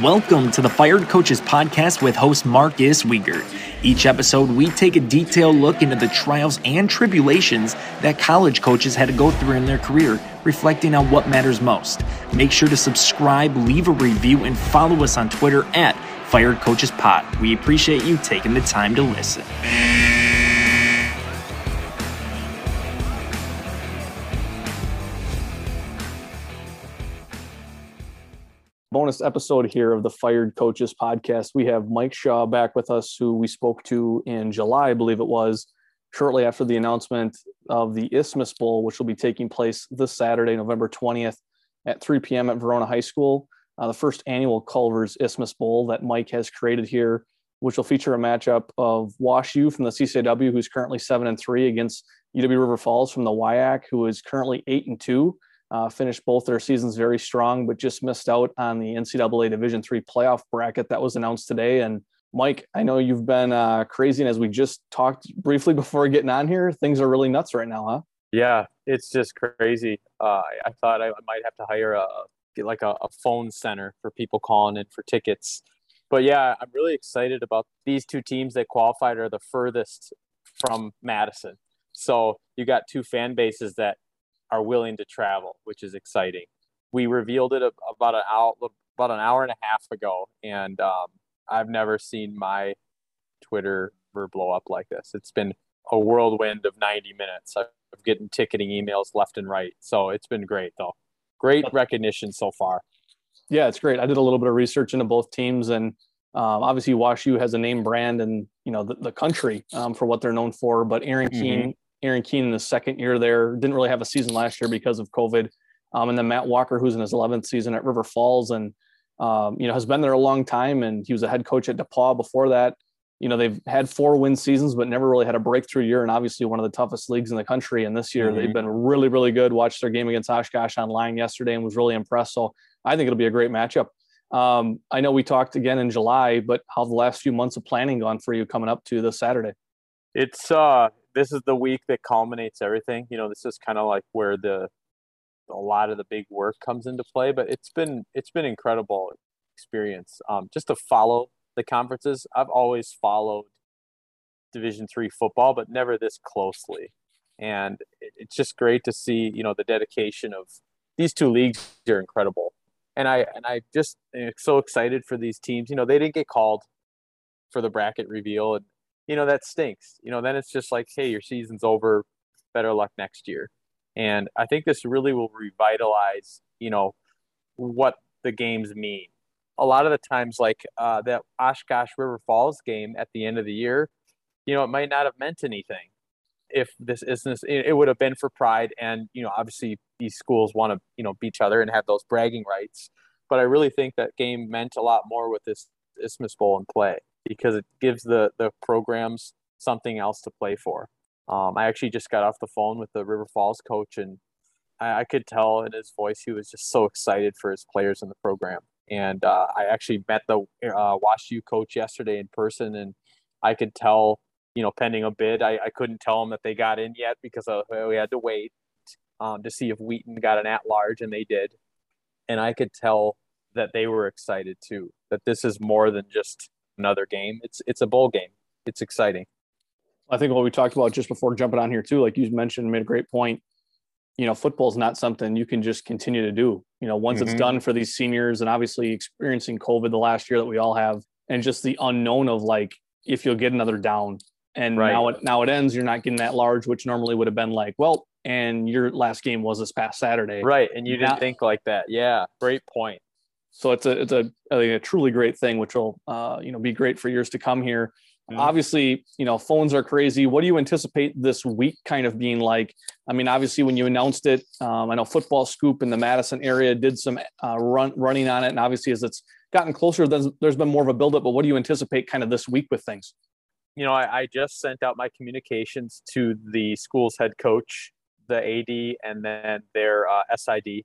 Welcome to the Fired Coaches Podcast with host Marcus Wiegert. Each episode, we take a detailed look into the trials and tribulations that college coaches had to go through in their career, reflecting on what matters most. Make sure to subscribe, leave a review, and follow us on Twitter at Fired Coaches Pod. We appreciate you taking the time to listen. Bonus episode here of the Fired Coaches podcast. We have Mike Shaw back with us, who we spoke to in July, I believe it was, shortly after the announcement of the Isthmus Bowl, which will be taking place this Saturday, November 20th at 3 p.m. at Verona High School. Uh, the first annual Culver's Isthmus Bowl that Mike has created here, which will feature a matchup of Wash U from the CCW, who's currently seven and three, against UW River Falls from the WIAC, who is currently eight and two uh, finished both their seasons very strong, but just missed out on the NCAA Division three playoff bracket that was announced today. And Mike, I know you've been uh, crazy, and as we just talked briefly before getting on here, things are really nuts right now, huh? Yeah, it's just crazy. Uh, I thought I might have to hire a like a, a phone center for people calling in for tickets. But yeah, I'm really excited about these two teams that qualified are the furthest from Madison. So you got two fan bases that are willing to travel, which is exciting. We revealed it about an hour about an hour and a half ago, and um, I've never seen my Twitter ever blow up like this. It's been a whirlwind of 90 minutes of getting ticketing emails left and right. So it's been great, though. Great recognition so far. Yeah, it's great. I did a little bit of research into both teams, and um, obviously WashU has a name brand in you know the, the country um, for what they're known for. But Aaron mm-hmm. Keen Aaron Keen in the second year there. Didn't really have a season last year because of COVID. Um, and then Matt Walker, who's in his 11th season at River Falls and, um, you know, has been there a long time. And he was a head coach at DePauw before that. You know, they've had four win seasons, but never really had a breakthrough year. And obviously one of the toughest leagues in the country. And this year mm-hmm. they've been really, really good. Watched their game against Oshkosh online yesterday and was really impressed. So I think it'll be a great matchup. Um, I know we talked again in July, but how the last few months of planning gone for you coming up to this Saturday? It's uh this is the week that culminates everything. You know, this is kind of like where the a lot of the big work comes into play. But it's been it's been incredible experience. Um, just to follow the conferences. I've always followed Division three football, but never this closely. And it's just great to see, you know, the dedication of these two leagues are incredible. And I and I just am so excited for these teams. You know, they didn't get called for the bracket reveal, and you know that stinks. You know then it's just like hey your season's over. Better luck next year. And i think this really will revitalize you know what the games mean. A lot of the times like uh, that oshkosh river falls game at the end of the year you know it might not have meant anything if this isn't it would have been for pride and you know obviously these schools want to you know beat each other and have those bragging rights. But i really think that game meant a lot more with this isthmus bowl in play because it gives the the programs something else to play for. Um, I actually just got off the phone with the River Falls coach, and I, I, could tell in his voice he was just so excited for his players in the program. And uh, I actually met the uh, WashU coach yesterday in person, and I could tell, you know, pending a bid, I, I couldn't tell him that they got in yet because uh, we had to wait um, to see if Wheaton got an at large, and they did. And I could tell that they were excited too. That this is more than just another game. It's it's a bowl game. It's exciting. I think what we talked about just before jumping on here too, like you mentioned, made a great point. You know, football is not something you can just continue to do. You know, once mm-hmm. it's done for these seniors, and obviously experiencing COVID the last year that we all have, and just the unknown of like if you'll get another down, and right. now it now it ends, you're not getting that large, which normally would have been like, well, and your last game was this past Saturday, right? And you didn't think like that. Yeah, great point. So it's a it's a, a, a truly great thing, which will uh, you know be great for years to come here. Mm-hmm. Obviously, you know phones are crazy. What do you anticipate this week kind of being like? I mean, obviously when you announced it, um, I know Football Scoop in the Madison area did some uh, run running on it, and obviously as it's gotten closer, there's, there's been more of a buildup. But what do you anticipate kind of this week with things? You know, I, I just sent out my communications to the school's head coach, the AD, and then their uh, SID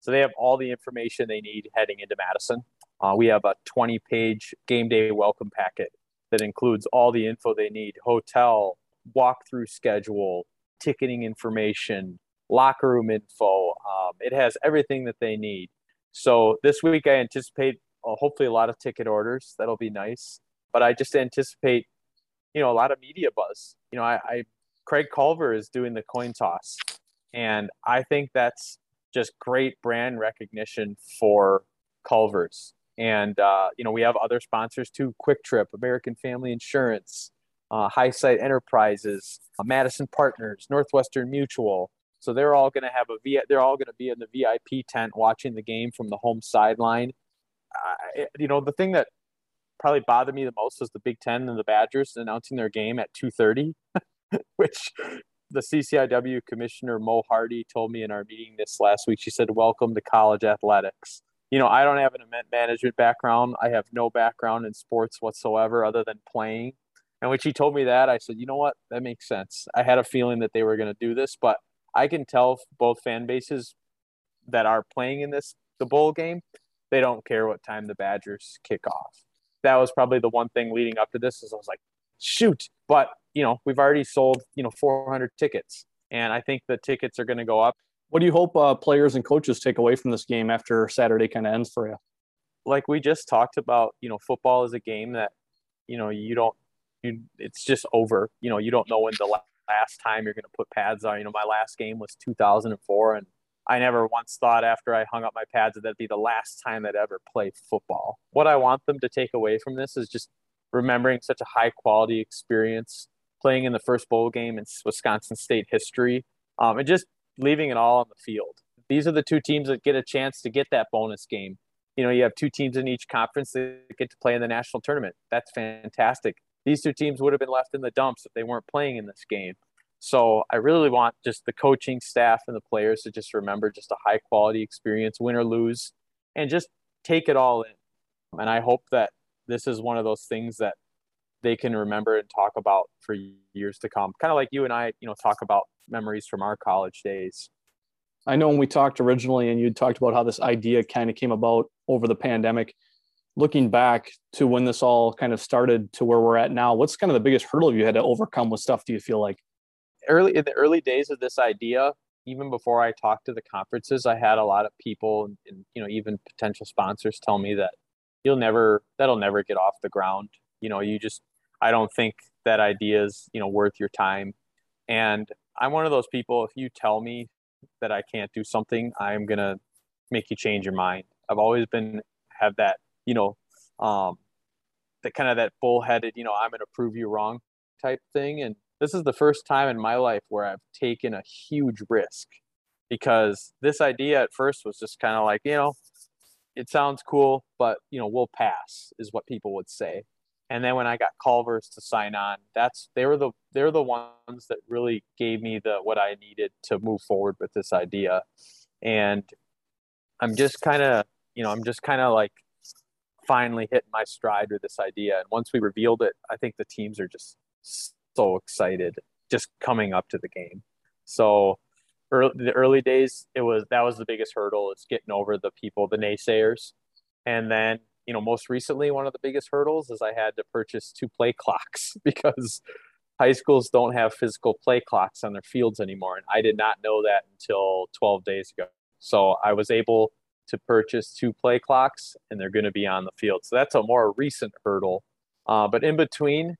so they have all the information they need heading into Madison. Uh, we have a 20 page game day welcome packet that includes all the info they need hotel, walkthrough schedule, ticketing information, locker room info. Um, it has everything that they need. So this week, I anticipate uh, hopefully a lot of ticket orders. That'll be nice. But I just anticipate, you know, a lot of media buzz. You know, I, I Craig Culver is doing the coin toss, and I think that's just great brand recognition for Culver's. And uh, you know, we have other sponsors too: Kwik Trip, American Family Insurance, uh, Highsight Enterprises, uh, Madison Partners, Northwestern Mutual. So they're all going to have a V. They're all going to be in the VIP tent watching the game from the home sideline. Uh, you know, the thing that probably bothered me the most was the Big Ten and the Badgers announcing their game at two thirty, which the CCIW commissioner Mo Hardy told me in our meeting this last week. She said, "Welcome to college athletics." You know, I don't have an event management background. I have no background in sports whatsoever, other than playing. And when she told me that, I said, "You know what? That makes sense." I had a feeling that they were going to do this, but I can tell both fan bases that are playing in this the bowl game, they don't care what time the Badgers kick off. That was probably the one thing leading up to this is I was like, shoot, but you know, we've already sold, you know, 400 tickets and I think the tickets are going to go up. What do you hope uh, players and coaches take away from this game after Saturday kind of ends for you? Like we just talked about, you know, football is a game that, you know, you don't, you, it's just over. You know, you don't know when the last time you're going to put pads on. You know, my last game was 2004, and I never once thought after I hung up my pads that that'd be the last time I'd ever play football. What I want them to take away from this is just remembering such a high quality experience playing in the first bowl game in Wisconsin State history, um, and just leaving it all on the field. These are the two teams that get a chance to get that bonus game. You know, you have two teams in each conference that get to play in the national tournament. That's fantastic these two teams would have been left in the dumps if they weren't playing in this game. So I really want just the coaching staff and the players to just remember just a high quality experience, win or lose, and just take it all in. And I hope that this is one of those things that they can remember and talk about for years to come. Kind of like you and I, you know, talk about memories from our college days. I know when we talked originally and you talked about how this idea kind of came about over the pandemic looking back to when this all kind of started to where we're at now, what's kind of the biggest hurdle you had to overcome with stuff? Do you feel like early in the early days of this idea, even before I talked to the conferences, I had a lot of people and, you know even potential sponsors tell me that you'll never that'll never get off the ground. You know, you just I don't think that idea is you know worth your time. And I'm one of those people. If you tell me that I can't do something, I'm gonna make you change your mind. I've always been have that you know, um, the kind of that bullheaded, you know, I'm to prove you wrong type thing. And this is the first time in my life where I've taken a huge risk because this idea at first was just kind of like, you know, it sounds cool, but you know, we'll pass is what people would say. And then when I got Culver's to sign on, that's they were the they're the ones that really gave me the what I needed to move forward with this idea. And I'm just kind of, you know, I'm just kind of like finally hitting my stride with this idea. And once we revealed it, I think the teams are just so excited just coming up to the game. So early, the early days, it was that was the biggest hurdle is getting over the people, the naysayers. And then, you know, most recently, one of the biggest hurdles is I had to purchase two play clocks because high schools don't have physical play clocks on their fields anymore. And I did not know that until 12 days ago. So I was able to purchase two play clocks and they're going to be on the field. So that's a more recent hurdle. Uh, but in between,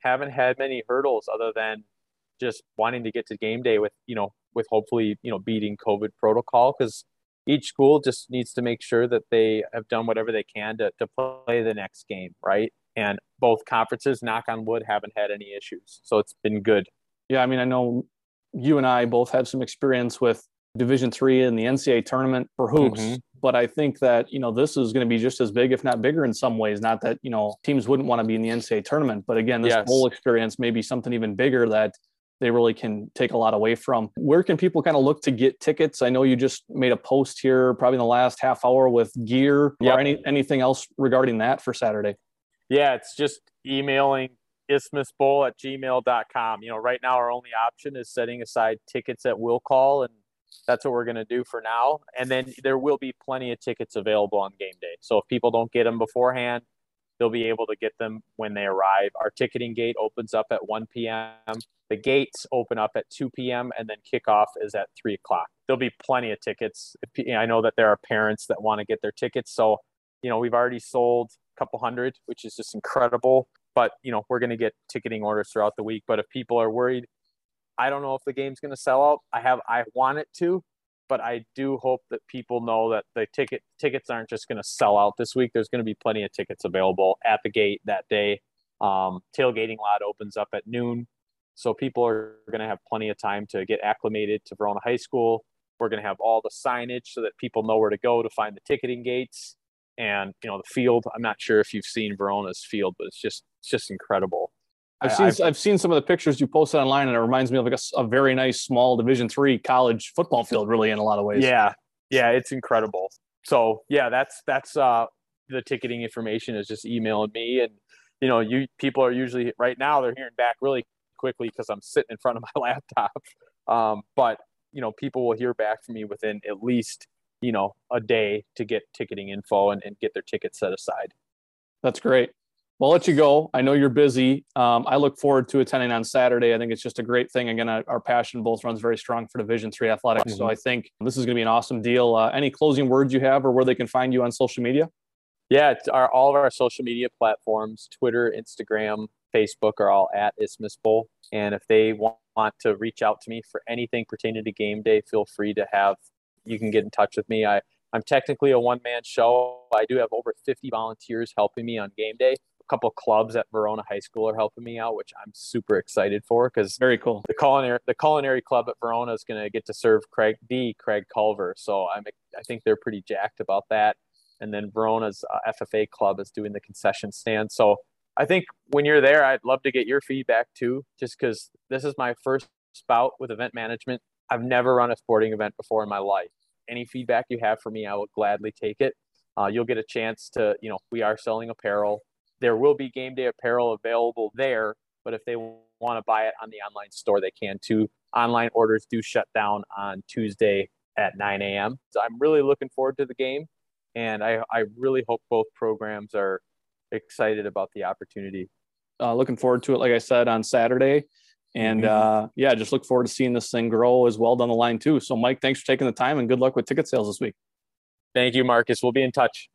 haven't had many hurdles other than just wanting to get to game day with, you know, with hopefully, you know, beating COVID protocol because each school just needs to make sure that they have done whatever they can to, to play the next game, right? And both conferences, knock on wood, haven't had any issues. So it's been good. Yeah, I mean, I know you and I both have some experience with Division three in the NCAA tournament for hoops. Mm-hmm. But I think that you know this is going to be just as big, if not bigger, in some ways. Not that you know teams wouldn't want to be in the NCAA tournament, but again, this yes. whole experience may be something even bigger that they really can take a lot away from. Where can people kind of look to get tickets? I know you just made a post here, probably in the last half hour with gear yep. or any anything else regarding that for Saturday. Yeah, it's just emailing isthmusbowl at gmail.com. You know, right now our only option is setting aside tickets at will call and that's what we're going to do for now. And then there will be plenty of tickets available on game day. So if people don't get them beforehand, they'll be able to get them when they arrive. Our ticketing gate opens up at 1 p.m. The gates open up at 2 p.m. and then kickoff is at 3 o'clock. There'll be plenty of tickets. I know that there are parents that want to get their tickets. So you know, we've already sold a couple hundred, which is just incredible. But you know, we're going to get ticketing orders throughout the week. But if people are worried, I don't know if the game's going to sell out. I have, I want it to, but I do hope that people know that the ticket tickets aren't just going to sell out this week. There's going to be plenty of tickets available at the gate that day. Um, tailgating lot opens up at noon, so people are going to have plenty of time to get acclimated to Verona High School. We're going to have all the signage so that people know where to go to find the ticketing gates and you know the field. I'm not sure if you've seen Verona's field, but it's just it's just incredible. I've seen I've, I've, seen some of the pictures you posted online, and it reminds me of like a, a very nice small Division three college football field, really in a lot of ways. Yeah, yeah, it's incredible. So yeah, that's that's uh, the ticketing information is just emailing me, and you know, you people are usually right now they're hearing back really quickly because I'm sitting in front of my laptop. Um, but you know, people will hear back from me within at least you know a day to get ticketing info and, and get their tickets set aside. That's great. Well, I'll let you go. I know you're busy. Um, I look forward to attending on Saturday. I think it's just a great thing. Again, our passion both runs very strong for Division Three athletics. Mm-hmm. So I think this is going to be an awesome deal. Uh, any closing words you have, or where they can find you on social media? Yeah, our, all of our social media platforms, Twitter, Instagram, Facebook, are all at Isthmus Bowl. And if they want, want to reach out to me for anything pertaining to game day, feel free to have. You can get in touch with me. I I'm technically a one man show. I do have over 50 volunteers helping me on game day couple clubs at Verona High School are helping me out, which I'm super excited for because very cool. The culinary the culinary club at Verona is going to get to serve Craig D Craig Culver, so I'm I think they're pretty jacked about that. And then Verona's uh, FFA club is doing the concession stand. So I think when you're there, I'd love to get your feedback too, just because this is my first spout with event management. I've never run a sporting event before in my life. Any feedback you have for me, I will gladly take it. Uh, you'll get a chance to, you know, we are selling apparel. There will be game day apparel available there, but if they want to buy it on the online store, they can too. Online orders do shut down on Tuesday at 9 a.m. So I'm really looking forward to the game, and I, I really hope both programs are excited about the opportunity. Uh, looking forward to it, like I said, on Saturday. And mm-hmm. uh, yeah, just look forward to seeing this thing grow as well down the line, too. So, Mike, thanks for taking the time and good luck with ticket sales this week. Thank you, Marcus. We'll be in touch.